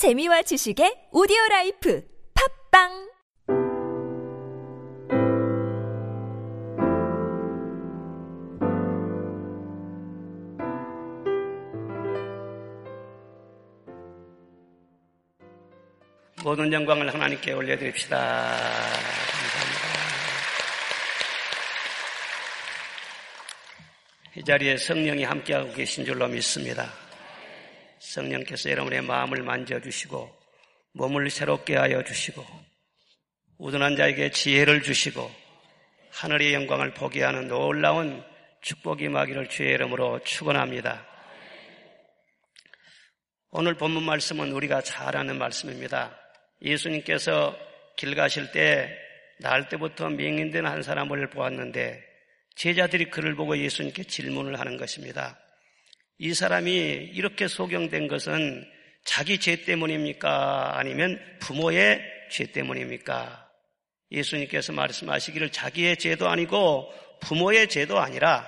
재미와 지식의 오디오 라이프 팝빵 모든 영광을 하나님께 올려드립시다. 감사합니다. 이 자리에 성령이 함께하고 계신 줄로 믿습니다. 성령께서 여러분의 마음을 만져주시고 몸을 새롭게 하여 주시고 우둔한 자에게 지혜를 주시고 하늘의 영광을 보게 하는 놀라운 축복이 마기를 주의 이름으로 축원합니다. 오늘 본문 말씀은 우리가 잘 아는 말씀입니다. 예수님께서 길 가실 때 날 때부터 맹인된 한 사람을 보았는데 제자들이 그를 보고 예수님께 질문을 하는 것입니다. 이 사람이 이렇게 소경된 것은 자기 죄 때문입니까? 아니면 부모의 죄 때문입니까? 예수님께서 말씀하시기를 자기의 죄도 아니고 부모의 죄도 아니라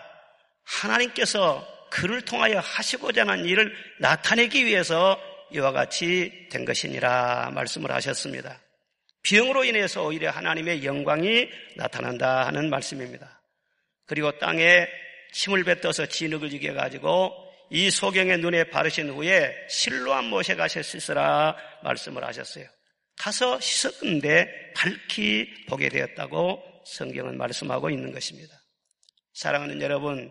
하나님께서 그를 통하여 하시고자 하는 일을 나타내기 위해서 이와 같이 된 것이니라 말씀을 하셨습니다. 병으로 인해서 오히려 하나님의 영광이 나타난다 하는 말씀입니다. 그리고 땅에 침을 뱉어서 진흙을 지게 가지고 이 소경의 눈에 바르신 후에 실로한 가서 씻으라 말씀을 하셨어요. 가서 씻었는데 밝히 보게 되었다고 성경은 말씀하고 있는 것입니다. 사랑하는 여러분,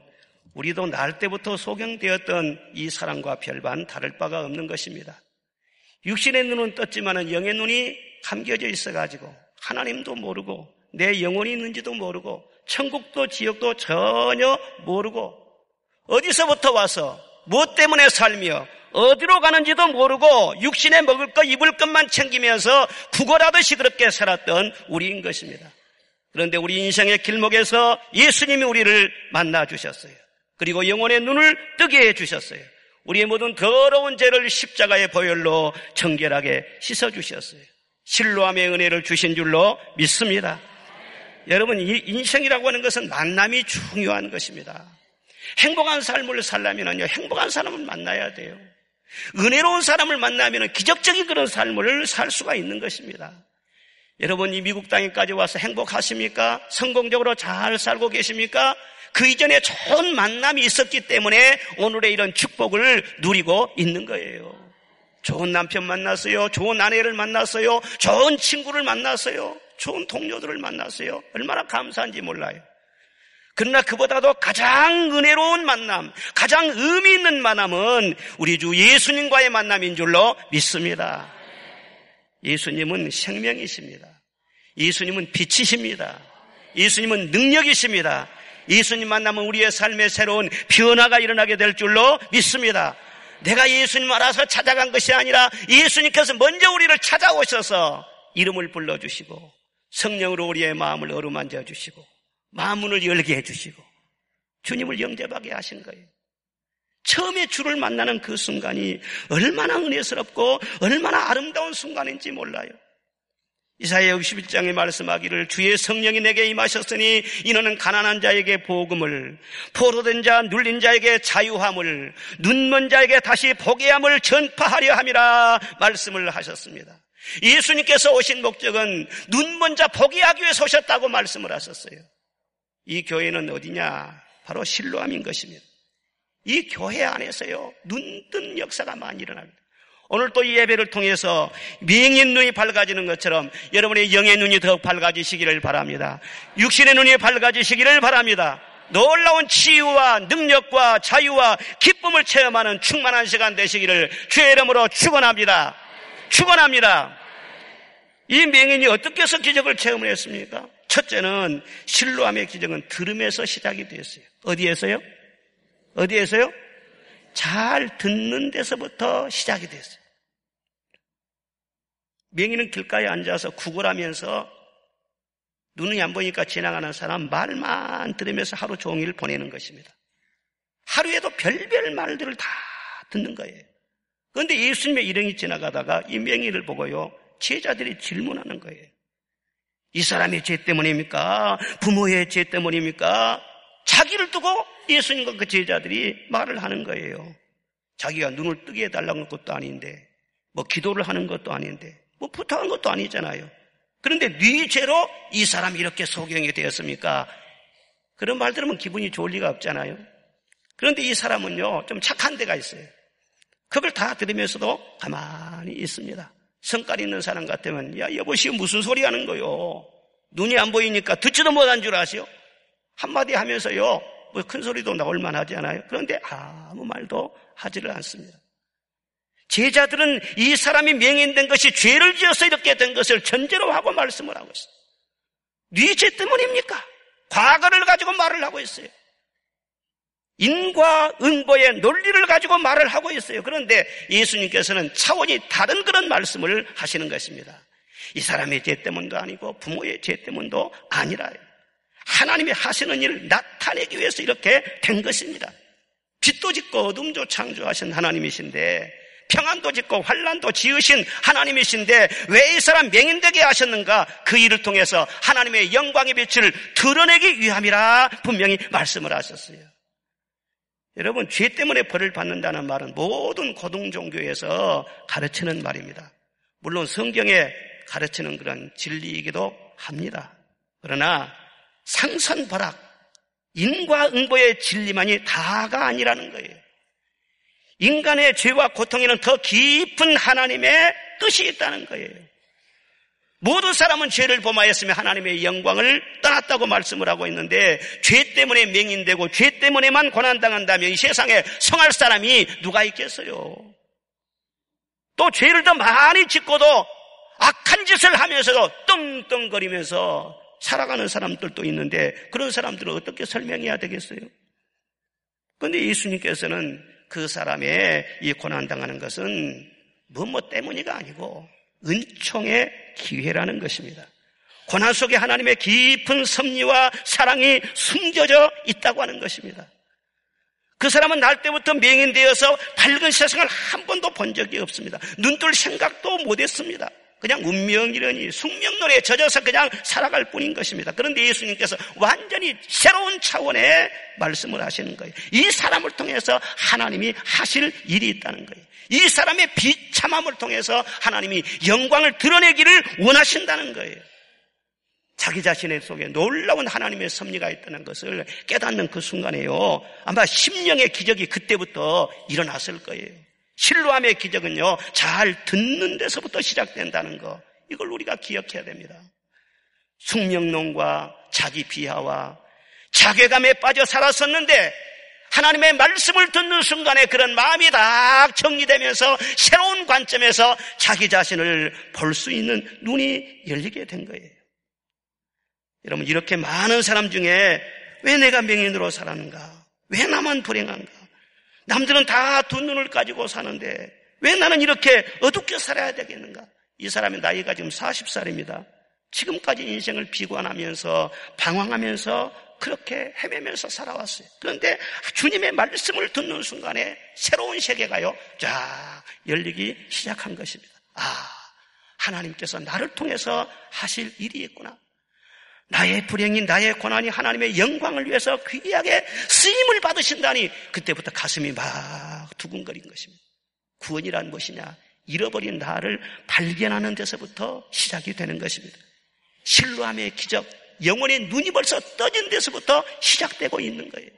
우리도 날 때부터 소경되었던 이 사람과 별반 다를 바가 없는 것입니다. 육신의 눈은 떴지만 영의 눈이 감겨져 있어가지고 하나님도 모르고 내 영혼이 있는지도 모르고 천국도 지옥도 전혀 모르고 어디서부터 와서 무엇 때문에 살며 어디로 가는지도 모르고 육신에 먹을 것 입을 것만 챙기면서 구걸하듯이 그렇게 살았던 우리인 것입니다. 그런데 우리 인생의 길목에서 예수님이 우리를 만나 주셨어요. 그리고 영혼의 눈을 뜨게 해 주셨어요. 우리의 모든 더러운 죄를 십자가의 보혈로 정결하게 씻어 주셨어요. 실로함의 은혜를 주신 줄로 믿습니다. 여러분, 인생이라고 하는 것은 만남이 중요한 것입니다. 행복한 삶을 살려면요, 행복한 사람을 만나야 돼요. 은혜로운 사람을 만나면 기적적인 그런 삶을 살 수가 있는 것입니다. 여러분, 이 미국 땅에까지 와서 행복하십니까? 성공적으로 잘 살고 계십니까? 그 이전에 좋은 만남이 있었기 때문에 오늘의 이런 축복을 누리고 있는 거예요. 좋은 남편 만났어요. 좋은 아내를 만났어요. 좋은 친구를 만났어요. 좋은 동료들을 만났어요. 얼마나 감사한지 몰라요. 그러나 그보다도 가장 은혜로운 만남, 가장 의미 있는 만남은 우리 주 예수님과의 만남인 줄로 믿습니다. 예수님은 생명이십니다. 예수님은 빛이십니다. 예수님은 능력이십니다. 예수님 만나면 우리의 삶에 새로운 변화가 일어나게 될 줄로 믿습니다. 내가 예수님 알아서 찾아간 것이 아니라 예수님께서 먼저 우리를 찾아오셔서 이름을 불러주시고 성령으로 우리의 마음을 어루만져 주시고 마음문을 열게 해주시고 주님을 영접하게 하신 거예요. 처음에 주를 만나는 그 순간이 얼마나 은혜스럽고 얼마나 아름다운 순간인지 몰라요. 이사야 61장에 말씀하기를 주의 성령이 내게 임하셨으니 이는 가난한 자에게 복음을 포로된 자 눌린 자에게 자유함을 눈먼 자에게 다시 보게 함을 전파하려 함이라 말씀을 하셨습니다. 예수님께서 오신 목적은 눈먼 자 보게 하기 위해서 오셨다고 말씀을 하셨어요. 이 교회는 어디냐? 바로 실로암인 것입니다. 이 교회 안에서요, 눈뜬 역사가 많이 일어납니다. 오늘 또 이 예배를 통해서 명인 눈이 밝아지는 것처럼 여러분의 영의 눈이 더욱 밝아지시기를 바랍니다. 육신의 눈이 밝아지시기를 바랍니다. 놀라운 치유와 능력과 자유와 기쁨을 체험하는 충만한 시간 되시기를 주의 이름으로 축원합니다. 축원합니다. 이 명인이 어떻게 해서 기적을 체험을 했습니까? 첫째는 실로함의 기적은 들음에서 시작이 되었어요. 어디에서요? 어디에서요? 잘 듣는 데서부터 시작이 됐어요. 명인은 길가에 앉아서 구걸하면서 눈이 안 보니까 지나가는 사람 말만 들으면서 하루 종일 보내는 것입니다. 하루에도 별별 말들을 다 듣는 거예요. 그런데 예수님의 일행이 지나가다가 이 명인을 보고요, 제자들이 질문하는 거예요. 이 사람의 죄 때문입니까? 부모의 죄 때문입니까? 자기를 두고 예수님과 그 제자들이 말을 하는 거예요. 자기가 눈을 뜨게 해달라는 것도 아닌데 뭐 기도를 하는 것도 아닌데 뭐 부탁한 것도 아니잖아요. 그런데 네 죄로 이 사람이 이렇게 소경이 되었습니까? 그런 말 들으면 기분이 좋을 리가 없잖아요. 그런데 이 사람은요, 좀 착한 데가 있어요. 그걸 다 들으면서도 가만히 있습니다. 성깔 있는 사람 같으면, 야, 여보시오, 무슨 소리 하는 거요? 눈이 안 보이니까 듣지도 못한 줄 아시오? 한마디 하면서요, 뭐 큰 소리도 나올 만 하지 않아요? 그런데 아무 말도 하지를 않습니다. 제자들은 이 사람이 명인된 것이 죄를 지어서 이렇게 된 것을 전제로 하고 말씀을 하고 있어요. 네죄 때문입니까? 과거를 가지고 말을 하고 있어요. 인과 응보의 논리를 가지고 말을 하고 있어요. 그런데 예수님께서는 차원이 다른 그런 말씀을 하시는 것입니다. 이 사람의 죄 때문도 아니고 부모의 죄 때문도 아니라 하나님이 하시는 일을 나타내기 위해서 이렇게 된 것입니다. 빛도 짓고 어둠도 창조하신 하나님이신데 평안도 짓고 환란도 지으신 하나님이신데 왜 이 사람 맹인되게 하셨는가? 그 일을 통해서 하나님의 영광의 빛을 드러내기 위함이라 분명히 말씀을 하셨어요. 여러분, 죄 때문에 벌을 받는다는 말은 모든 고등 종교에서 가르치는 말입니다. 물론 성경에 가르치는 그런 진리이기도 합니다. 그러나 상선벌악, 인과응보의 진리만이 다가 아니라는 거예요. 인간의 죄와 고통에는 더 깊은 하나님의 뜻이 있다는 거예요. 모든 사람은 죄를 범하였으며 하나님의 영광을 떠났다고 말씀을 하고 있는데 죄 때문에 맹인되고 죄 때문에만 고난당한다면 이 세상에 성할 사람이 누가 있겠어요? 또 죄를 더 많이 짓고도 악한 짓을 하면서도 떵떵거리면서 살아가는 사람들도 있는데 그런 사람들은 어떻게 설명해야 되겠어요? 그런데 예수님께서는 그 사람의 이 고난당하는 것은 뭐뭐 때문이가 아니고 은총의 기회라는 것입니다. 고난 속에 하나님의 깊은 섭리와 사랑이 숨겨져 있다고 하는 것입니다. 그 사람은 날 때부터 맹인되어서 밝은 세상을 한 번도 본 적이 없습니다. 눈뜰 생각도 못했습니다. 그냥 운명이려니 숙명론에 젖어서 그냥 살아갈 뿐인 것입니다. 그런데 예수님께서 완전히 새로운 차원의 말씀을 하시는 거예요. 이 사람을 통해서 하나님이 하실 일이 있다는 거예요. 이 사람의 비참함을 통해서 하나님이 영광을 드러내기를 원하신다는 거예요. 자기 자신의 속에 놀라운 하나님의 섭리가 있다는 것을 깨닫는 그 순간에요. 아마 심령의 기적이 그때부터 일어났을 거예요. 실로함의 기적은요, 잘 듣는 데서부터 시작된다는 거. 이걸 우리가 기억해야 됩니다. 숙명론과 자기 비하와 자괴감에 빠져 살았었는데 하나님의 말씀을 듣는 순간에 그런 마음이 다 정리되면서 새로운 관점에서 자기 자신을 볼 수 있는 눈이 열리게 된 거예요. 여러분, 이렇게 많은 사람 중에 왜 내가 명인으로 살았는가? 왜 나만 불행한가? 남들은 다 두 눈을 가지고 사는데 왜 나는 이렇게 어둡게 살아야 되겠는가? 이 사람의 나이가 지금 40살입니다. 지금까지 인생을 비관하면서 방황하면서 그렇게 헤매면서 살아왔어요. 그런데 주님의 말씀을 듣는 순간에 새로운 세계가요, 쫙 열리기 시작한 것입니다. 아, 하나님께서 나를 통해서 하실 일이 있구나. 나의 불행이 나의 고난이 하나님의 영광을 위해서 귀하게 쓰임을 받으신다니 그때부터 가슴이 막 두근거린 것입니다. 구원이란 무엇이냐? 잃어버린 나를 발견하는 데서부터 시작이 되는 것입니다. 신루함의 기적, 영혼의 눈이 벌써 떠진 데서부터 시작되고 있는 거예요.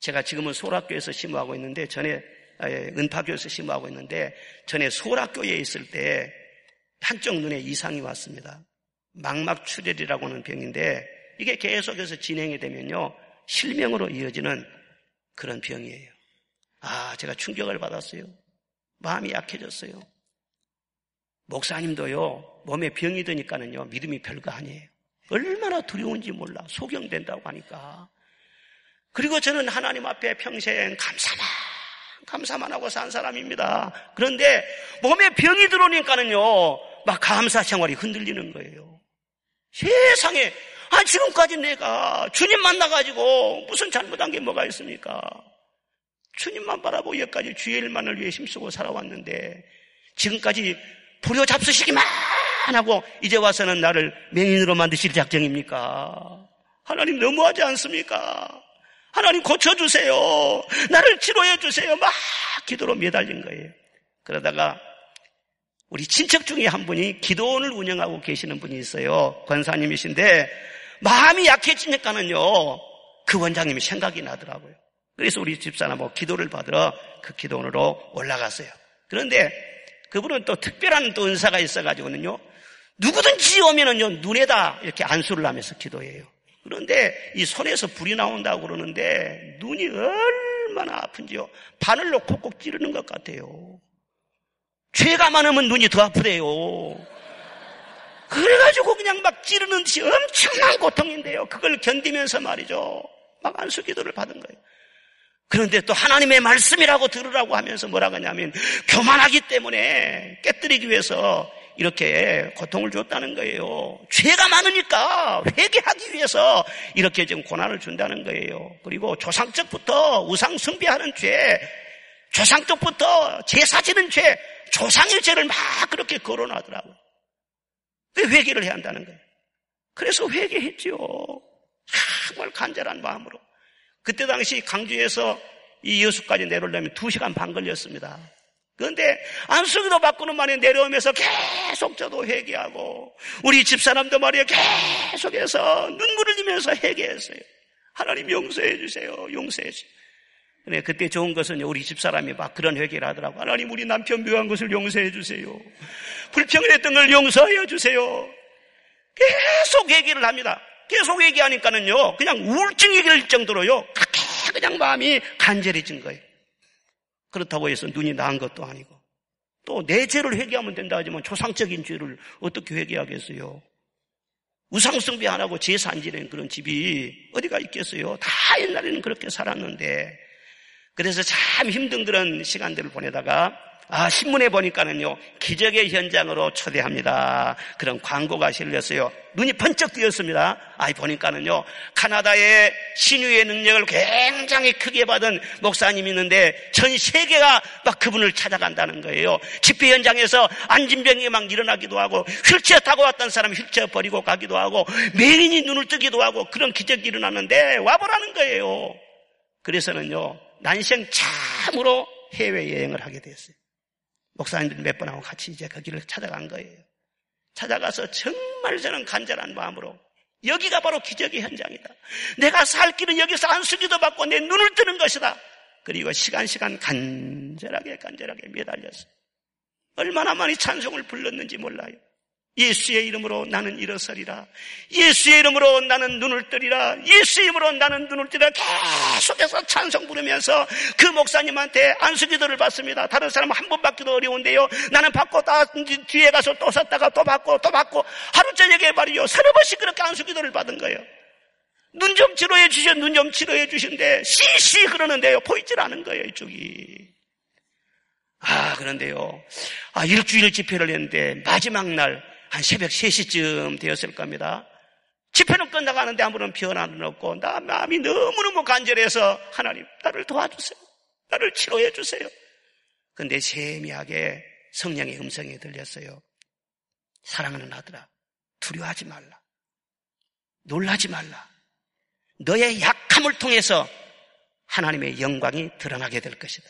제가 지금은 소락교에서 심무하고 있는데 전에 은파교에서 심무하고 있는데 전에 소락교에 있을 때 한쪽 눈에 이상이 왔습니다. 망막출혈이라고 하는 병인데 이게 계속해서 진행이 되면요. 실명으로 이어지는 그런 병이에요. 아, 제가 충격을 받았어요. 마음이 약해졌어요. 목사님도요, 몸에 병이 드니까는요, 믿음이 별거 아니에요. 얼마나 두려운지 몰라. 소경된다고 하니까. 그리고 저는 하나님 앞에 평생 감사만, 감사만 하고 산 사람입니다. 그런데 몸에 병이 들어오니까는요, 막 감사 생활이 흔들리는 거예요. 세상에, 아, 지금까지 내가 주님 만나가지고 무슨 잘못한 게 뭐가 있습니까? 주님만 바라보고 여기까지 주의 일만을 위해 힘쓰고 살아왔는데, 지금까지 불효 잡수시기만 하고, 이제 와서는 나를 맹인으로 만드실 작정입니까? 하나님 너무하지 않습니까? 하나님 고쳐주세요. 나를 치료해 주세요. 막 기도로 매달린 거예요. 그러다가 우리 친척 중에 한 분이 기도원을 운영하고 계시는 분이 있어요. 권사님이신데 마음이 약해지니까는요. 그 원장님이 생각이 나더라고요. 그래서 우리 집사람하고 기도를 받으러 그 기도원으로 올라갔어요. 그런데 그분은 또 특별한 또 은사가 있어가지고는요. 누구든지 오면은요, 눈에다 이렇게 안수를 하면서 기도해요. 그런데 이 손에서 불이 나온다고 그러는데 눈이 얼마나 아픈지요. 바늘로 콕콕 찌르는 것 같아요. 죄가 많으면 눈이 더 아프대요. 그래가지고 그냥 막 찌르는 듯이 엄청난 고통인데요. 그걸 견디면서 말이죠. 막 안수 기도를 받은 거예요. 그런데 또 하나님의 말씀이라고 들으라고 하면서 뭐라고 하냐면 교만하기 때문에 깨뜨리기 위해서 이렇게 고통을 줬다는 거예요. 죄가 많으니까 회개하기 위해서 이렇게 지금 고난을 준다는 거예요. 그리고 조상적부터 우상 숭배하는 죄, 조상적부터 제사 지는 죄, 조상의 죄를 막 그렇게 거론하더라고요. 왜 회개를 해야 한다는 거예요? 그래서 회개했지요. 정말 간절한 마음으로. 그때 당시 강주에서 이 여수까지 내려오려면 2시간 반 걸렸습니다. 그런데 안수기도 바꾸는 말에 내려오면서 계속 저도 회개하고 우리 집사람도 말이에요 계속해서 눈물을 흘리면서 회개했어요. 하나님 용서해 주세요. 용서해 주세요. 근데 그때 좋은 것은 우리 집사람이 막 그런 회개를 하더라고. 하나님 우리 남편 묘한 것을 용서해 주세요. 불평했던 걸 용서해 주세요. 계속 얘기를 합니다. 계속 얘기하니까는요, 그냥 우울증이 될 정도로요, 그냥 마음이 간절해진 거예요. 그렇다고 해서 눈이 나은 것도 아니고 또 내 죄를 회개하면 된다 하지만 조상적인 죄를 어떻게 회개하겠어요? 우상숭배 안 하고 제사 안 지내는 그런 집이 어디가 있겠어요? 다 옛날에는 그렇게 살았는데 그래서 참 힘든 그런 시간들을 보내다가 아, 신문에 보니까는요, 기적의 현장으로 초대합니다. 그런 광고가 실렸어요. 눈이 번쩍 뜨였습니다. 아, 보니까는요, 카나다의 신유의 능력을 굉장히 크게 받은 목사님이 있는데 전 세계가 막 그분을 찾아간다는 거예요. 집회 현장에서 안진병이 막 일어나기도 하고 휠체어 타고 왔던 사람이 휠체어 버리고 가기도 하고 매인이 눈을 뜨기도 하고 그런 기적이 일어났는데 와보라는 거예요. 그래서는요, 난생 참으로 해외여행을 하게 됐어요. 목사님들 몇 번하고 같이 이제 그 길을 찾아간 거예요. 찾아가서 정말 저는 간절한 마음으로 여기가 바로 기적의 현장이다. 내가 살 길은 여기서 안수기도 받고 내 눈을 뜨는 것이다. 그리고 시간 시간 간절하게 간절하게 매달렸어. 얼마나 많이 찬송을 불렀는지 몰라요. 예수의 이름으로 나는 일어서리라. 예수의 이름으로 나는 눈을 뜨리라. 예수의 이름으로 나는 눈을 뜨리라. 계속해서 찬송 부르면서 그 목사님한테 안수기도를 받습니다. 다른 사람은 한 번 받기도 어려운데요. 나는 받고 다 뒤에 가서 또 샀다가 또 받고 또 받고 하루 저녁에 말이요. 서너 번씩 그렇게 안수기도를 받은 거예요. 눈 좀 치료해 주셔. 눈 좀 치료해 주신데 시시 그러는데요. 보이질 않은 거예요. 이쪽이. 아, 그런데요. 아, 일주일 집회를 했는데 마지막 날 한 새벽 3시쯤 되었을 겁니다. 집회는 끝나가는데 아무런 변화는 없고 나 마음이 너무너무 간절해서 하나님 나를 도와주세요. 나를 치료해 주세요. 근데 세미하게 성령의 음성이 들렸어요. 사랑하는 아들아 두려워하지 말라. 놀라지 말라. 너의 약함을 통해서 하나님의 영광이 드러나게 될 것이다.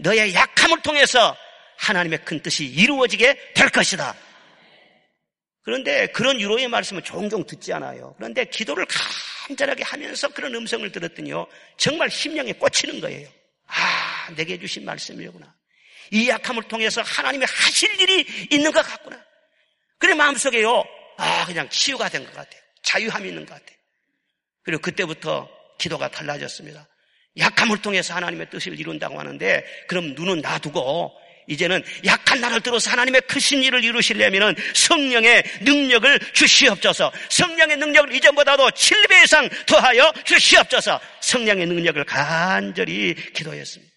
너의 약함을 통해서 하나님의 큰 뜻이 이루어지게 될 것이다. 그런데 그런 유로의 말씀을 종종 듣지 않아요. 그런데 기도를 간절하게 하면서 그런 음성을 들었더니요. 정말 심령에 꽂히는 거예요. 아, 내게 주신 말씀이구나. 이 약함을 통해서 하나님의 하실 일이 있는 것 같구나. 그래 마음속에요. 아, 그냥 치유가 된 것 같아요. 자유함이 있는 것 같아요. 그리고 그때부터 기도가 달라졌습니다. 약함을 통해서 하나님의 뜻을 이룬다고 하는데 그럼 눈은 놔두고 이제는 약한 나를 들어서 하나님의 크신 일을 이루시려면 성령의 능력을 주시옵소서. 성령의 능력을 이전보다도 7배 이상 더하여 주시옵소서. 성령의 능력을 간절히 기도했습니다.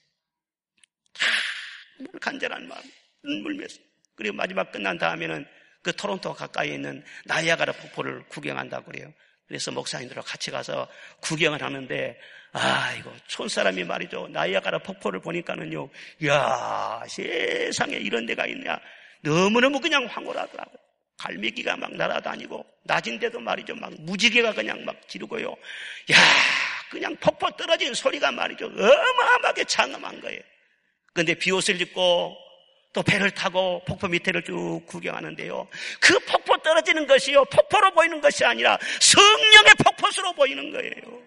아, 간절한 마음, 눈물 맺어. 그리고 마지막 끝난 다음에는 그 토론토 가까이 있는 나이아가라 폭포를 구경한다고 그래요. 그래서 목사님들과 같이 가서 구경을 하는데 아이고, 촌사람이 말이죠. 나이아가라 폭포를 보니까는요, 야 세상에 이런 데가 있냐. 너무너무 그냥 황홀하더라고요. 갈매기가 막 날아다니고, 낮인데도 말이죠. 막 무지개가 그냥 막 지르고요. 야 그냥 폭포 떨어진 소리가 말이죠. 어마어마하게 장엄한 거예요. 근데 비옷을 입고 또 배를 타고 폭포 밑에를 쭉 구경하는데요. 그 폭포 떨어지는 것이요. 폭포로 보이는 것이 아니라 성령의 폭포수로 보이는 거예요.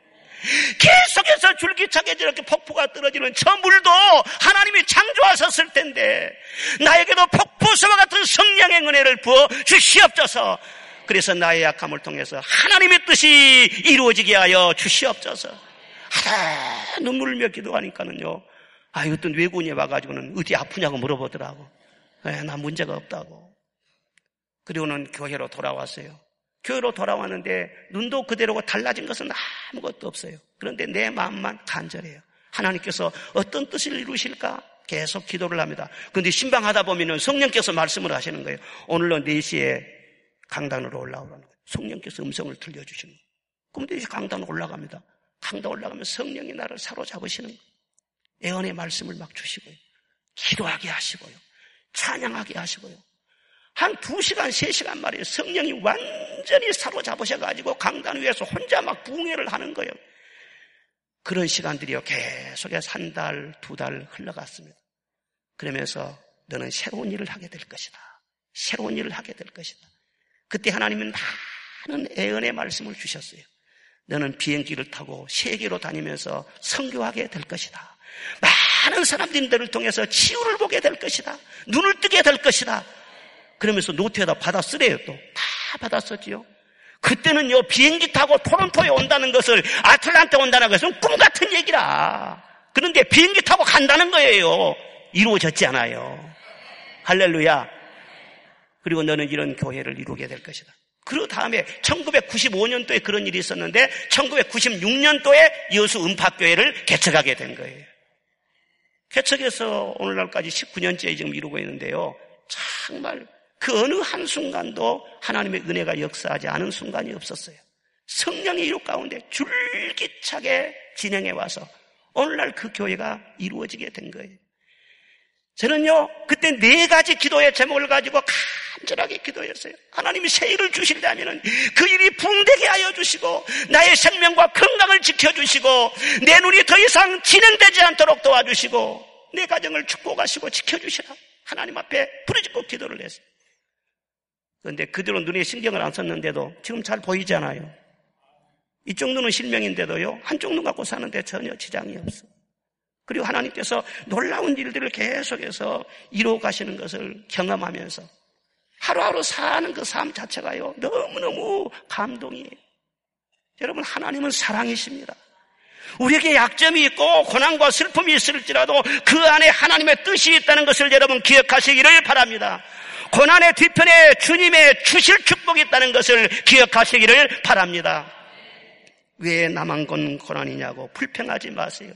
계속해서 줄기차게 저렇게 폭포가 떨어지는 저 물도 하나님이 창조하셨을 텐데 나에게도 폭포수와 같은 성령의 은혜를 부어 주시옵소서. 그래서 나의 약함을 통해서 하나님의 뜻이 이루어지게 하여 주시옵소서. 하다 눈물을 몇 기도하니까는요. 아, 어떤 외국인이 와가지고는 어디 아프냐고 물어보더라고. 에, 예, 나 문제가 없다고. 그리고는 교회로 돌아왔어요. 교회로 돌아왔는데 눈도 그대로고 달라진 것은 아무것도 없어요. 그런데 내 마음만 간절해요. 하나님께서 어떤 뜻을 이루실까? 계속 기도를 합니다. 그런데 신방하다 보면은 성령께서 말씀을 하시는 거예요. 오늘은 4시에 강단으로 올라오라는 거예요. 성령께서 음성을 들려주시는 거예요. 그럼 4시 강단 올라갑니다. 강단 올라가면 성령이 나를 사로잡으시는 거예요. 애언의 말씀을 막 주시고요. 기도하게 하시고요. 찬양하게 하시고요. 한 두 시간, 세 시간 말이에요. 성령이 완전히 사로잡으셔가지고 강단 위에서 혼자 막 붕해를 하는 거예요. 그런 시간들이요. 계속해서 한 달, 두 달 흘러갔습니다. 그러면서 너는 새로운 일을 하게 될 것이다. 새로운 일을 하게 될 것이다. 그때 하나님은 많은 애언의 말씀을 주셨어요. 너는 비행기를 타고 세계로 다니면서 선교하게 될 것이다. 많은 사람들을 통해서 치유를 보게 될 것이다. 눈을 뜨게 될 것이다. 그러면서 노트에다 받아 쓰래요 또. 다 받아 썼지요. 그때는요, 비행기 타고 토론토에 온다는 것을 아틀란타 온다는 것은 꿈 같은 얘기라. 그런데 비행기 타고 간다는 거예요. 이루어졌지 않아요. 할렐루야. 그리고 너는 이런 교회를 이루게 될 것이다. 그 다음에 1995년도에 그런 일이 있었는데 1996년도에 여수 음파교회를 개척하게 된 거예요. 개척해서 오늘날까지 19년째 지금 이루고 있는데요. 정말 그 어느 한순간도 하나님의 은혜가 역사하지 않은 순간이 없었어요. 성령의 이루 가운데 줄기차게 진행해 와서 오늘날 그 교회가 이루어지게 된 거예요. 저는요, 그때 네 가지 기도의 제목을 가지고 간절하게 기도했어요. 하나님이 새 일을 주신다면 그 일이 붕대게 하여 주시고, 나의 생명과 건강을 지켜주시고, 내 눈이 더 이상 진행되지 않도록 도와주시고, 내 가정을 축복하시고 지켜주시라. 하나님 앞에 부르짖고 기도를 했어요. 그런데 그대로 눈에 신경을 안 썼는데도 지금 잘 보이잖아요. 이쪽 눈은 실명인데도요, 한쪽 눈 갖고 사는데 전혀 지장이 없어. 그리고 하나님께서 놀라운 일들을 계속해서 이루어 가시는 것을 경험하면서 하루하루 사는 그 삶 자체가요, 너무너무 감동이에요. 여러분, 하나님은 사랑이십니다. 우리에게 약점이 있고 고난과 슬픔이 있을지라도 그 안에 하나님의 뜻이 있다는 것을 여러분 기억하시기를 바랍니다. 고난의 뒤편에 주님의 주실 축복이 있다는 것을 기억하시기를 바랍니다. 왜 나만 건 고난이냐고 불평하지 마세요.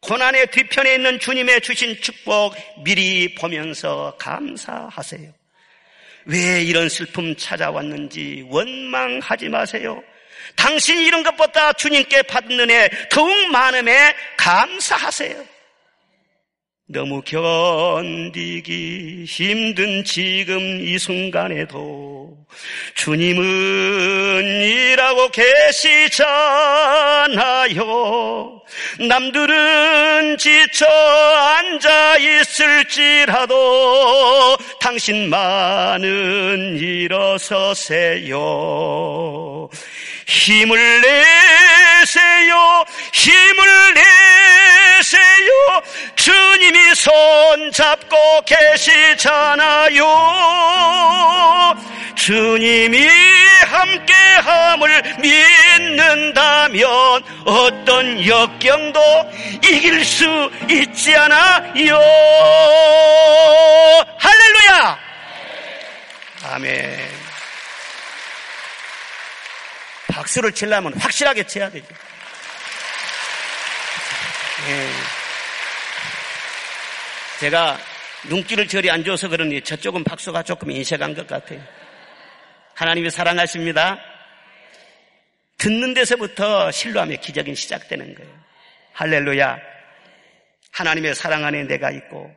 고난의 뒤편에 있는 주님의 주신 축복 미리 보면서 감사하세요. 왜 이런 슬픔 찾아왔는지 원망하지 마세요. 당신이 이런 것보다 주님께 받는 은혜 더욱 많음에 감사하세요. 너무 견디기 힘든 지금 이 순간에도 주님은 일하고 계시잖아요. 남들은 지쳐 앉아 있을지라도 당신만은 일어서세요. 힘을 내세요. 힘을 내세요. 주님이 손 잡고 계시잖아요. 주님이 함께함을 믿는다면 어떤 역경도 이길 수 있지 않아요. 할렐루야! 아멘. 박수를 치려면 확실하게 쳐야 되죠. 예. 제가 눈길을 저리 안 줘서 그러니 저쪽은 박수가 조금 인색한 것 같아요. 하나님이 사랑하십니다. 듣는 데서부터 신뢰함의 기적이 시작되는 거예요. 할렐루야. 하나님의 사랑 안에 내가 있고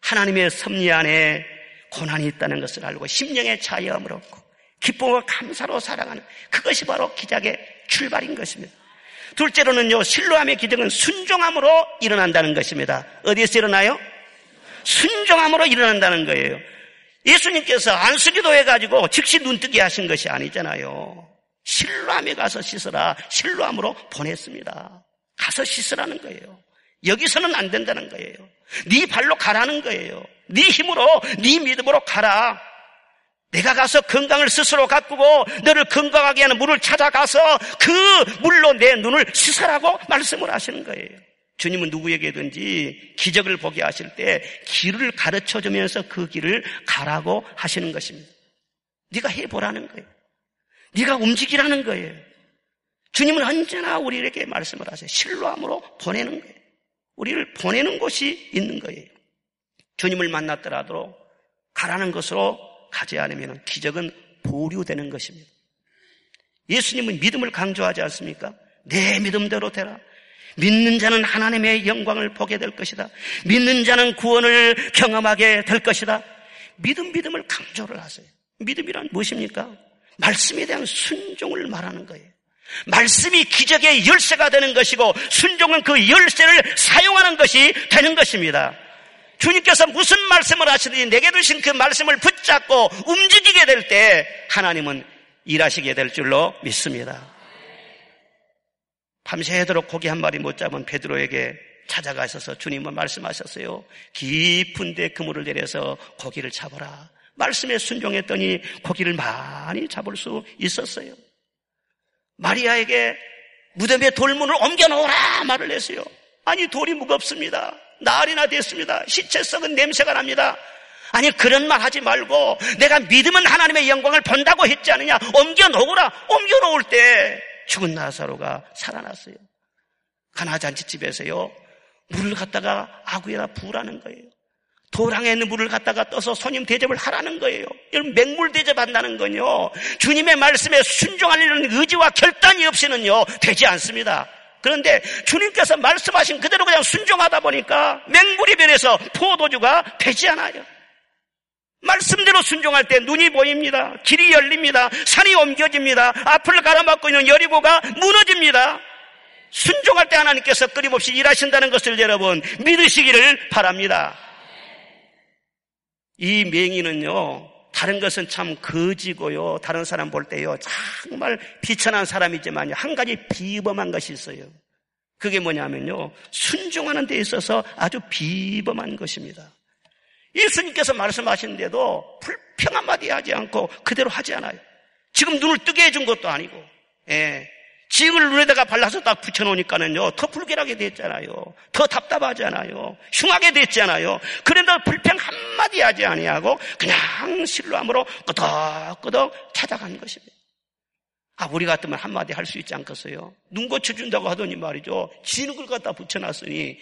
하나님의 섭리 안에 고난이 있다는 것을 알고 심령의 자유함을 얻고 기쁨과 감사로 사랑하는 그것이 바로 기적의 출발인 것입니다. 둘째로는요, 신뢰함의 기적은 순종함으로 일어난다는 것입니다. 어디에서 일어나요? 순종함으로 일어난다는 거예요. 예수님께서 안수기도 해가지고 즉시 눈뜨게 하신 것이 아니잖아요. 실로함에 가서 씻어라. 실로함으로 보냈습니다. 가서 씻으라는 거예요. 여기서는 안 된다는 거예요. 네 발로 가라는 거예요. 네 힘으로, 네 믿음으로 가라. 내가 가서 건강을 스스로 가꾸고 너를 건강하게 하는 물을 찾아가서 그 물로 내 눈을 씻으라고 말씀을 하시는 거예요. 주님은 누구에게든지 기적을 보게 하실 때 길을 가르쳐 주면서 그 길을 가라고 하시는 것입니다. 네가 해보라는 거예요. 네가 움직이라는 거예요. 주님은 언제나 우리에게 말씀을 하세요. 실로함으로 보내는 거예요. 우리를 보내는 곳이 있는 거예요. 주님을 만났더라도 가라는 것으로 가지 않으면 기적은 보류되는 것입니다. 예수님은 믿음을 강조하지 않습니까? 내 믿음대로 되라. 믿는 자는 하나님의 영광을 보게 될 것이다. 믿는 자는 구원을 경험하게 될 것이다. 믿음, 믿음을 강조를 하세요. 믿음이란 무엇입니까? 말씀에 대한 순종을 말하는 거예요. 말씀이 기적의 열쇠가 되는 것이고 순종은 그 열쇠를 사용하는 것이 되는 것입니다. 주님께서 무슨 말씀을 하시든지 내게 주신 그 말씀을 붙잡고 움직이게 될 때 하나님은 일하시게 될 줄로 믿습니다. 밤새도록 고기 한 마리 못 잡은 베드로에게 찾아가셔서 주님은 말씀하셨어요. 깊은 데 그물을 내려서 고기를 잡아라. 말씀에 순종했더니 고기를 많이 잡을 수 있었어요. 마리아에게 무덤에 돌문을 옮겨 놓으라 말을 했어요. 아니 돌이 무겁습니다. 날이나 됐습니다. 시체 썩은 냄새가 납니다. 아니 그런 말 하지 말고 내가 믿으면 하나님의 영광을 본다고 했지 않느냐 옮겨 놓으라 옮겨 놓을 때 죽은 나사로가 살아났어요. 가나 잔치집에서요 물을 갖다가 아구에다 부으라는 거예요. 도랑에 있는 물을 갖다가 떠서 손님 대접을 하라는 거예요. 여러분 맹물 대접한다는 건요. 주님의 말씀에 순종하려는 의지와 결단이 없이는요 되지 않습니다. 그런데 주님께서 말씀하신 그대로 그냥 순종하다 보니까 맹물이 변해서 포도주가 되지 않아요. 말씀대로 순종할 때 눈이 보입니다. 길이 열립니다. 산이 옮겨집니다. 앞을 가로막고 있는 여리고가 무너집니다. 순종할 때 하나님께서 끊임없이 일하신다는 것을 여러분 믿으시기를 바랍니다. 이 맹인은요, 다른 것은 참 거지고요, 다른 사람 볼 때요, 정말 비천한 사람이지만 한 가지 비범한 것이 있어요. 그게 뭐냐면요, 순종하는 데 있어서 아주 비범한 것입니다. 예수님께서 말씀하시는데도 불평 한마디 하지 않고 그대로 하지 않아요. 지금 눈을 뜨게 해준 것도 아니고, 예. 지을 눈에다가 발라서 딱 붙여놓으니까는요, 더 불길하게 됐잖아요. 더 답답하잖아요. 흉하게 됐잖아요. 그런데 불평 한마디 하지 아니하고 그냥 실로함으로 끄덕끄덕 찾아간 것입니다. 아, 우리 같으면 한마디 할 수 있지 않겠어요? 눈 고쳐준다고 하더니 말이죠. 진흙을 갖다 붙여놨으니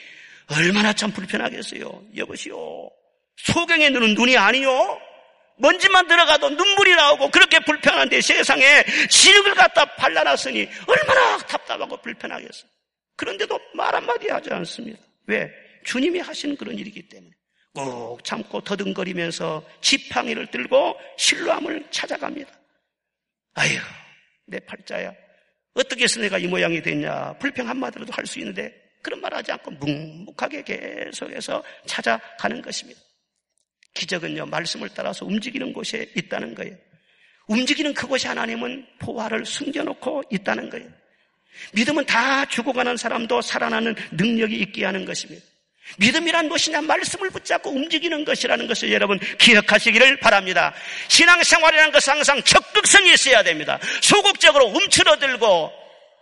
얼마나 참 불편하겠어요. 여보시오. 소경의 눈은 눈이 아니요. 먼지만 들어가도 눈물이 나오고 그렇게 불편한데 세상에 진흙을 갖다 발라놨으니 얼마나 답답하고 불편하겠어. 그런데도 말 한마디 하지 않습니다. 왜? 주님이 하시는 그런 일이기 때문에. 꼭 참고 더듬거리면서 지팡이를 들고 실로함을 찾아갑니다. 아휴, 내 팔자야. 어떻게 해서 내가 이 모양이 됐냐. 불평 한마디라도 할 수 있는데 그런 말 하지 않고 묵묵하게 계속해서 찾아가는 것입니다. 기적은요, 말씀을 따라서 움직이는 곳에 있다는 거예요. 움직이는 그곳에 하나님은 포화를 숨겨놓고 있다는 거예요. 믿음은 다 죽어가는 사람도 살아나는 능력이 있게 하는 것입니다. 믿음이란 무엇이냐? 말씀을 붙잡고 움직이는 것이라는 것을 여러분 기억하시기를 바랍니다. 신앙생활이라는 것은 항상 적극성이 있어야 됩니다. 소극적으로 움츠러들고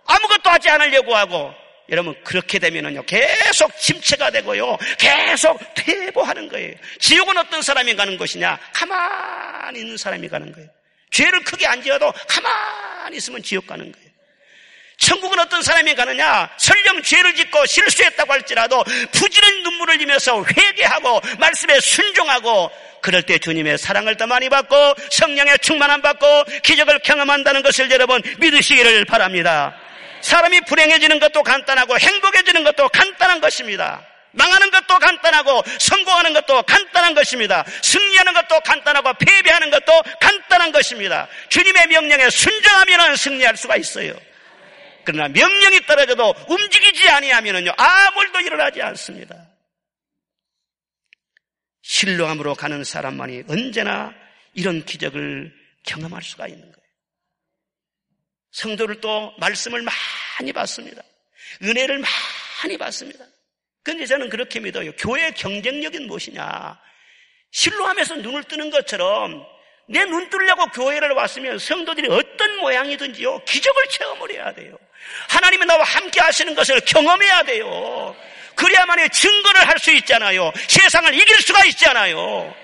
아무것도 하지 않으려고 하고 여러분 그렇게 되면은요 계속 침체가 되고요 계속 퇴보하는 거예요. 지옥은 어떤 사람이 가는 것이냐? 가만히 있는 사람이 가는 거예요. 죄를 크게 안 지어도 가만히 있으면 지옥 가는 거예요. 천국은 어떤 사람이 가느냐? 설령 죄를 짓고 실수했다고 할지라도 부지런 눈물을 흘리면서 회개하고 말씀에 순종하고 그럴 때 주님의 사랑을 더 많이 받고 성령의 충만함 받고 기적을 경험한다는 것을 여러분 믿으시기를 바랍니다. 사람이 불행해지는 것도 간단하고 행복해지는 것도 간단한 것입니다. 망하는 것도 간단하고 성공하는 것도 간단한 것입니다. 승리하는 것도 간단하고 패배하는 것도 간단한 것입니다. 주님의 명령에 순종하면 승리할 수가 있어요. 그러나 명령이 떨어져도 움직이지 아니하면요 아무 일도 일어나지 않습니다. 신뢰함으로 가는 사람만이 언제나 이런 기적을 경험할 수가 있는 거예요. 성도를 또 말씀을 많이 받습니다. 은혜를 많이 받습니다. 그런데 저는 그렇게 믿어요. 교회 경쟁력은 무엇이냐? 신뢰하면서 눈을 뜨는 것처럼 내 눈 뜨려고 교회를 왔으면 성도들이 어떤 모양이든지요, 기적을 체험을 해야 돼요. 하나님이 나와 함께 하시는 것을 경험해야 돼요. 그래야만이 증거를 할 수 있잖아요. 세상을 이길 수가 있잖아요.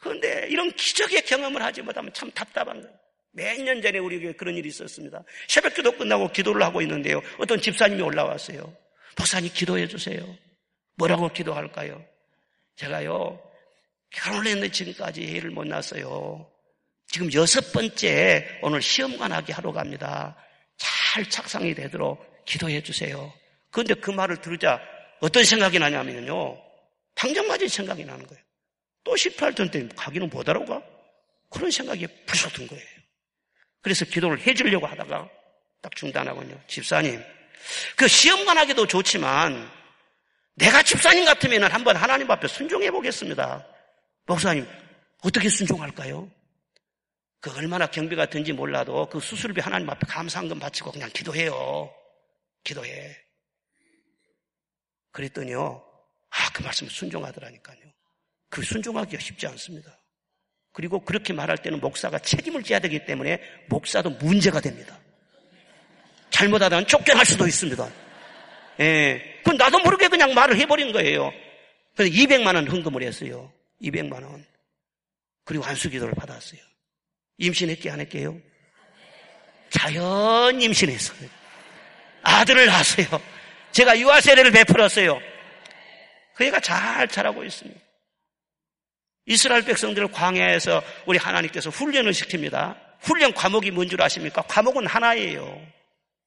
그런데 이런 기적의 경험을 하지 못하면 참 답답한 거예요. 몇 년 전에 우리에게 그런 일이 있었습니다. 새벽 기도 끝나고 기도를 하고 있는데요. 어떤 집사님이 올라왔어요. 목사님 기도해 주세요. 뭐라고 기도할까요? 제가요, 결혼을 했는데 지금까지 애를 못 낳았어요. 지금 여섯 번째 오늘 시험관하게 하러 갑니다. 잘 착상이 되도록 기도해 주세요. 그런데 그 말을 들으자 어떤 생각이 나냐면요. 당장 맞은 생각이 나는 거예요. 또 실패할 텐데 가기는 못 하러 가? 그런 생각이 불쑥 든 거예요. 그래서 기도를 해주려고 하다가 딱 중단하군요. 집사님, 그 시험관 하기도 좋지만 내가 집사님 같으면 한번 하나님 앞에 순종해 보겠습니다. 목사님, 어떻게 순종할까요? 그 얼마나 경비가 든지 몰라도 그 수술비 하나님 앞에 감사한금 바치고 그냥 기도해요. 기도해. 그랬더니요. 아, 그 말씀 순종하더라니까요. 그 순종하기가 쉽지 않습니다. 그리고 그렇게 말할 때는 목사가 책임을 져야 되기 때문에 목사도 문제가 됩니다. 잘못하다가 쫓겨날 수도 있습니다. 예. 그 나도 모르게 그냥 말을 해버린 거예요. 그래서 200만 원 헌금을 했어요. 200만 원. 그리고 한수 기도를 받았어요. 임신했게 안 했게요? 자연 임신했어요. 아들을 낳았어요. 제가 유아 세례를 베풀었어요. 그 애가 잘 자라고 있습니다. 이스라엘 백성들을 광야에서 우리 하나님께서 훈련을 시킵니다. 훈련 과목이 뭔 줄 아십니까? 과목은 하나예요.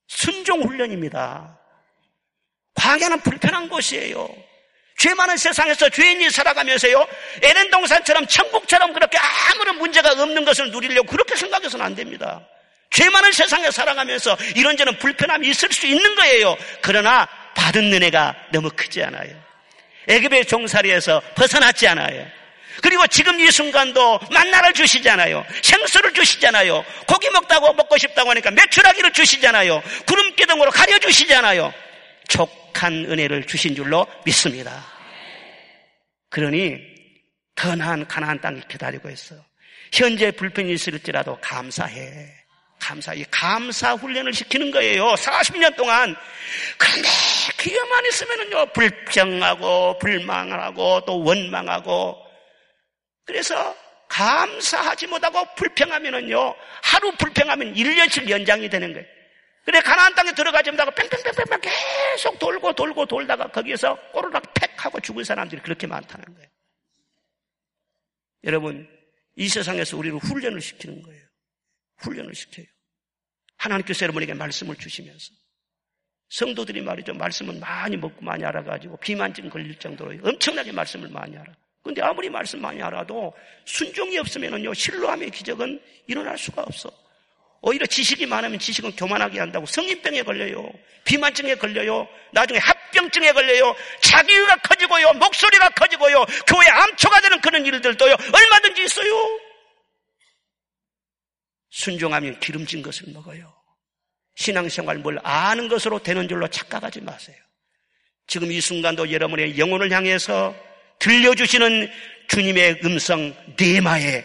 순종 훈련입니다. 광야는 불편한 곳이에요. 죄 많은 세상에서 죄인이 살아가면서요, 에덴 동산처럼 천국처럼 그렇게 아무런 문제가 없는 것을 누리려고 그렇게 생각해서는 안 됩니다. 죄 많은 세상에 살아가면서 이런저런 불편함이 있을 수 있는 거예요. 그러나 받은 은혜가 너무 크지 않아요. 애굽의 종살이에서 벗어났지 않아요. 그리고 지금 이 순간도 만나를 주시잖아요. 생수를 주시잖아요. 고기 먹다고 먹고 싶다고 하니까 매출하기를 주시잖아요. 구름 기둥으로 가려 주시잖아요. 족한 은혜를 주신 줄로 믿습니다. 그러니 더 나은 가나안 땅이 기다리고 있어. 현재 불편이 있을지라도 감사해. 감사, 이 감사 훈련을 시키는 거예요. 40년 동안. 그런데 그게만 있으면은요, 불평하고, 불망하고, 또 원망하고, 그래서 감사하지 못하고 불평하면은요, 하루 불평하면 1년씩 연장이 되는 거예요. 그래, 가나안 땅에 들어가지 못하고 뺑뺑뺑뺑뺑 계속 돌고 돌고 돌다가 거기에서 꼬르락 팩 하고 죽은 사람들이 그렇게 많다는 거예요. 여러분, 이 세상에서 우리를 훈련을 시키는 거예요. 훈련을 시켜요. 하나님께서 여러분에게 말씀을 주시면서. 성도들이 말이죠. 말씀을 많이 먹고 많이 알아가지고 비만증 걸릴 정도로 엄청나게 말씀을 많이 알아. 근데 아무리 말씀 많이 알아도 순종이 없으면요 신뢰함의 기적은 일어날 수가 없어. 오히려 지식이 많으면 지식은 교만하게 한다고 성인병에 걸려요. 비만증에 걸려요. 나중에 합병증에 걸려요. 자기가 커지고요. 목소리가 커지고요. 교회 암초가 되는 그런 일들도요. 얼마든지 있어요. 순종하면 기름진 것을 먹어요. 신앙생활 뭘 아는 것으로 되는 줄로 착각하지 마세요. 지금 이 순간도 여러분의 영혼을 향해서 들려주시는 주님의 음성 네마에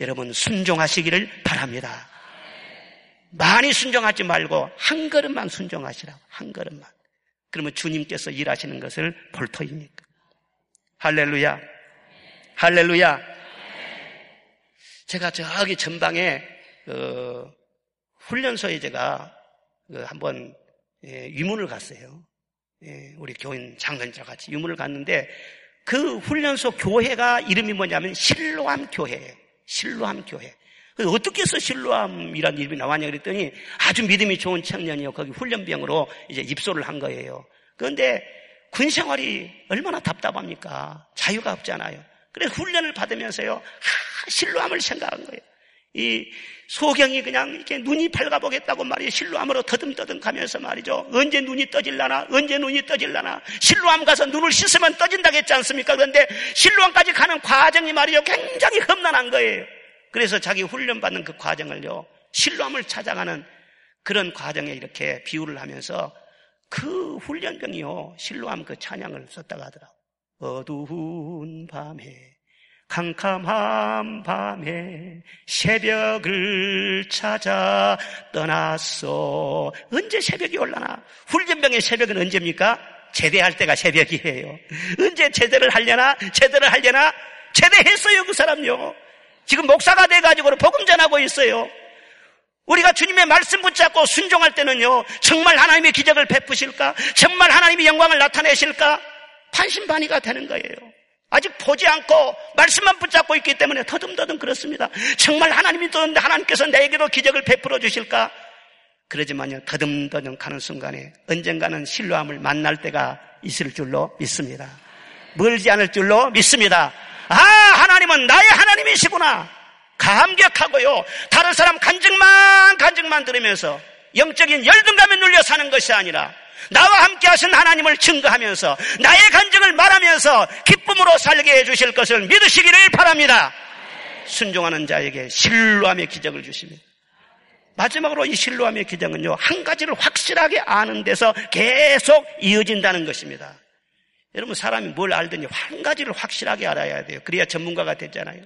여러분 순종하시기를 바랍니다. 많이 순종하지 말고 한 걸음만 순종하시라고 한 걸음만. 그러면 주님께서 일하시는 것을 볼 터이니까. 할렐루야. 할렐루야. 제가 저기 전방에 그 훈련소에 제가 그 한번 예, 유문을 갔어요. 예, 우리 교인 장관자 같이 유문을 갔는데 그 훈련소 교회가 이름이 뭐냐면 실로암 교회예요. 실로암 교회. 어떻게 해서 실로암이라는 이름이 나왔냐 그랬더니 아주 믿음이 좋은 청년이요. 거기 훈련병으로 이제 입소를 한 거예요. 그런데 군 생활이 얼마나 답답합니까? 자유가 없잖아요. 그래서 훈련을 받으면서요. 하, 실로암을 생각한 거예요. 이 소경이 그냥 이렇게 눈이 밝아보겠다고 말이에요. 실로암으로 더듬더듬 가면서 말이죠. 언제 눈이 떠질라나? 언제 눈이 떠질라나? 실로암 가서 눈을 씻으면 떠진다겠지 않습니까? 그런데 실로암까지 가는 과정이 말이죠. 굉장히 험난한 거예요. 그래서 자기 훈련받는 그 과정을요. 실로암을 찾아가는 그런 과정에 이렇게 비유를 하면서 그 훈련병이요. 실로암 그 찬양을 썼다고 하더라고. 어두운 밤에 캄캄한 밤에 새벽을 찾아 떠났어. 언제 새벽이 올라나? 훈련병의 새벽은 언제입니까? 제대할 때가 새벽이에요. 언제 제대를 하려나? 제대를 하려나? 제대했어요, 그 사람요. 지금 목사가 돼가지고 복음 전하고 있어요. 우리가 주님의 말씀 붙잡고 순종할 때는요, 정말 하나님의 기적을 베푸실까? 정말 하나님의 영광을 나타내실까? 판신반의가 되는 거예요. 아직 보지 않고 말씀만 붙잡고 있기 때문에 더듬더듬 그렇습니다. 정말 하나님이 또 하나님께서 내게도 기적을 베풀어 주실까? 그러지만요, 더듬더듬 가는 순간에 언젠가는 신뢰함을 만날 때가 있을 줄로 믿습니다. 멀지 않을 줄로 믿습니다. 아, 하나님은 나의 하나님이시구나. 감격하고요. 다른 사람 간증만 간증만 들으면서 영적인 열등감에 눌려 사는 것이 아니라 나와 함께 하신 하나님을 증거하면서 나의 간증을 말하면서 기쁨으로 살게 해주실 것을 믿으시기를 바랍니다. 순종하는 자에게 신뢰함의 기적을 주십니다. 마지막으로 이 신뢰함의 기적은요, 한 가지를 확실하게 아는 데서 계속 이어진다는 것입니다. 여러분, 사람이 뭘 알든지 한 가지를 확실하게 알아야 돼요. 그래야 전문가가 되잖아요.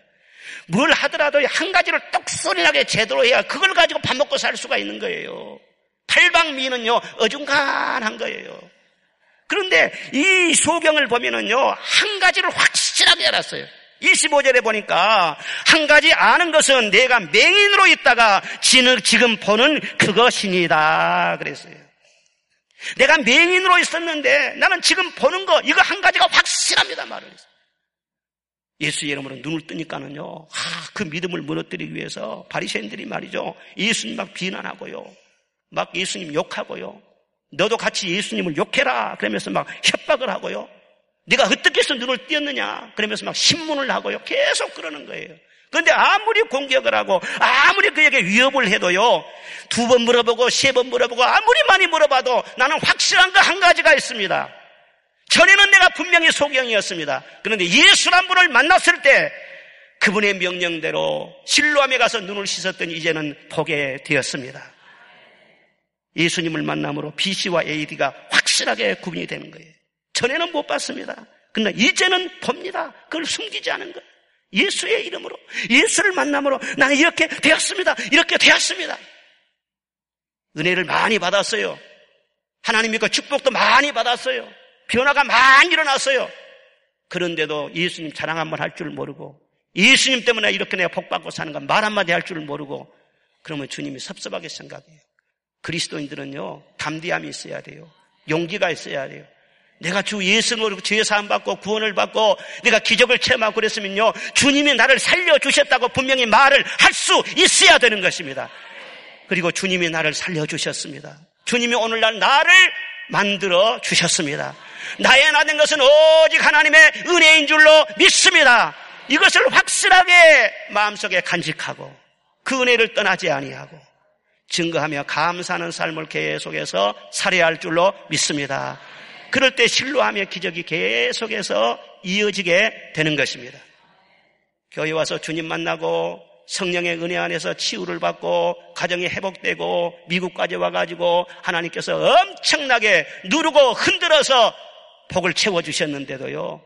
뭘 하더라도 한 가지를 똑소리나게 제대로 해야 그걸 가지고 밥 먹고 살 수가 있는 거예요. 팔방미는요, 어중간한 거예요. 그런데 이 소경을 보면은요, 한 가지를 확실하게 알았어요. 25절에 보니까 한 가지 아는 것은 내가 맹인으로 있다가 지금 보는 그것이니다. 그랬어요. 내가 맹인으로 있었는데 나는 지금 보는 거 이거 한 가지가 확실합니다 말을. 예수 이름으로 눈을 뜨니까는요, 아, 그 믿음을 무너뜨리기 위해서 바리새인들이 말이죠, 예수님 막 비난하고요, 막 예수님 욕하고요. 너도 같이 예수님을 욕해라. 그러면서 막 협박을 하고요. 네가 어떻게 해서 눈을 띄었느냐. 그러면서 막 신문을 하고요. 계속 그러는 거예요. 그런데 아무리 공격을 하고 아무리 그에게 위협을 해도요. 두 번 물어보고 세 번 물어보고 아무리 많이 물어봐도 나는 확실한 거 한 가지가 있습니다. 전에는 내가 분명히 소경이었습니다. 그런데 예수란 분을 만났을 때 그분의 명령대로 실로암에 가서 눈을 씻었더니 이제는 보게 되었습니다. 예수님을 만남으로 BC와 AD가 확실하게 구분이 되는 거예요. 전에는 못 봤습니다. 근데 이제는 봅니다. 그걸 숨기지 않은 거예요. 예수의 이름으로, 예수를 만남으로 나는 이렇게 되었습니다. 이렇게 되었습니다. 은혜를 많이 받았어요. 하나님 믿고 축복도 많이 받았어요. 변화가 많이 일어났어요. 그런데도 예수님 자랑 한번 할 줄 모르고 예수님 때문에 이렇게 내가 복받고 사는 건 말 한마디 할 줄 모르고 그러면 주님이 섭섭하게 생각해요. 그리스도인들은요, 담대함이 있어야 돼요. 용기가 있어야 돼요. 내가 주 예수를 죄 사함 받고 구원을 받고 내가 기적을 체험하고 그랬으면요, 주님이 나를 살려 주셨다고 분명히 말을 할 수 있어야 되는 것입니다. 그리고 주님이 나를 살려 주셨습니다. 주님이 오늘날 나를 만들어 주셨습니다. 나의 나된 것은 오직 하나님의 은혜인 줄로 믿습니다. 이것을 확실하게 마음속에 간직하고 그 은혜를 떠나지 아니하고 증거하며 감사하는 삶을 계속해서 살아야 할 줄로 믿습니다. 그럴 때 신뢰하며 기적이 계속해서 이어지게 되는 것입니다. 교회 와서 주님 만나고 성령의 은혜 안에서 치유를 받고 가정이 회복되고 미국까지 와가지고 하나님께서 엄청나게 누르고 흔들어서 복을 채워주셨는데도요.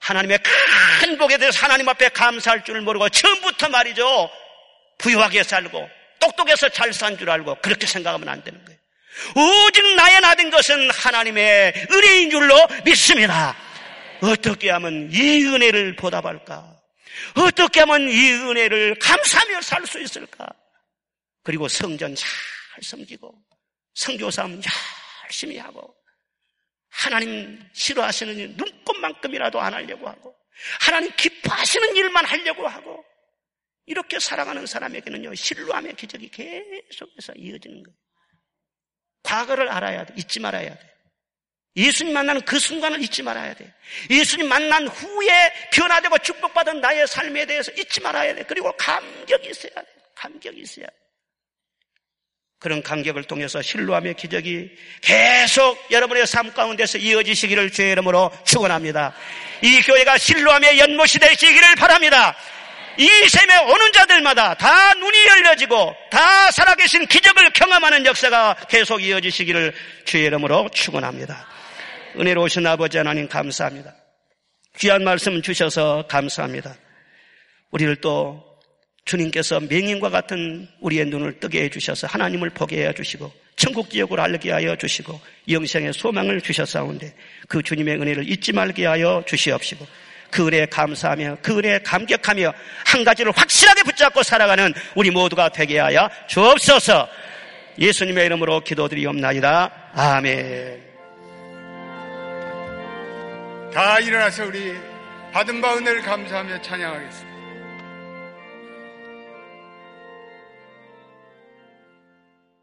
하나님의 큰 복에 대해서 하나님 앞에 감사할 줄을 모르고 처음부터 말이죠. 부유하게 살고 똑똑해서 잘 산 줄 알고 그렇게 생각하면 안 되는 거예요. 오직 나의 나된 것은 하나님의 은혜인 줄로 믿습니다. 어떻게 하면 이 은혜를 보답할까? 어떻게 하면 이 은혜를 감사하며 살 수 있을까? 그리고 성전 잘 섬기고 성교사함 열심히 하고 하나님 싫어하시는 눈꽃만큼이라도 안 하려고 하고 하나님 기뻐하시는 일만 하려고 하고 이렇게 살아가는 사람에게는요, 신뢰함의 기적이 계속해서 이어지는 거예요. 과거를 알아야 돼. 잊지 말아야 돼. 예수님 만나는 그 순간을 잊지 말아야 돼. 예수님 만난 후에 변화되고 축복받은 나의 삶에 대해서 잊지 말아야 돼. 그리고 감격이 있어야 돼. 감격이 있어야 그런 감격을 통해서 신뢰함의 기적이 계속 여러분의 삶 가운데서 이어지시기를 주의 이름으로 축원합니다. 이 교회가 신뢰함의 연못이 되시기를 바랍니다. 이 셈에 오는 자들마다 다 눈이 열려지고 다 살아계신 기적을 경험하는 역사가 계속 이어지시기를 주의 이름으로 축원합니다. 은혜로우신 아버지 하나님 감사합니다. 귀한 말씀 주셔서 감사합니다. 우리를 또 주님께서 맹인과 같은 우리의 눈을 뜨게 해주셔서 하나님을 보게 해주시고 천국 지역을 알게 하여 주시고 영생의 소망을 주셨사온데 그 주님의 은혜를 잊지 말게 하여 주시옵시고 그 은혜에 감사하며 그 은혜에 감격하며 한 가지를 확실하게 붙잡고 살아가는 우리 모두가 되게 하여 주옵소서 예수님의 이름으로 기도드리옵나이다. 아멘. 다 일어나서 우리 받은 바 은혜를 감사하며 찬양하겠습니다.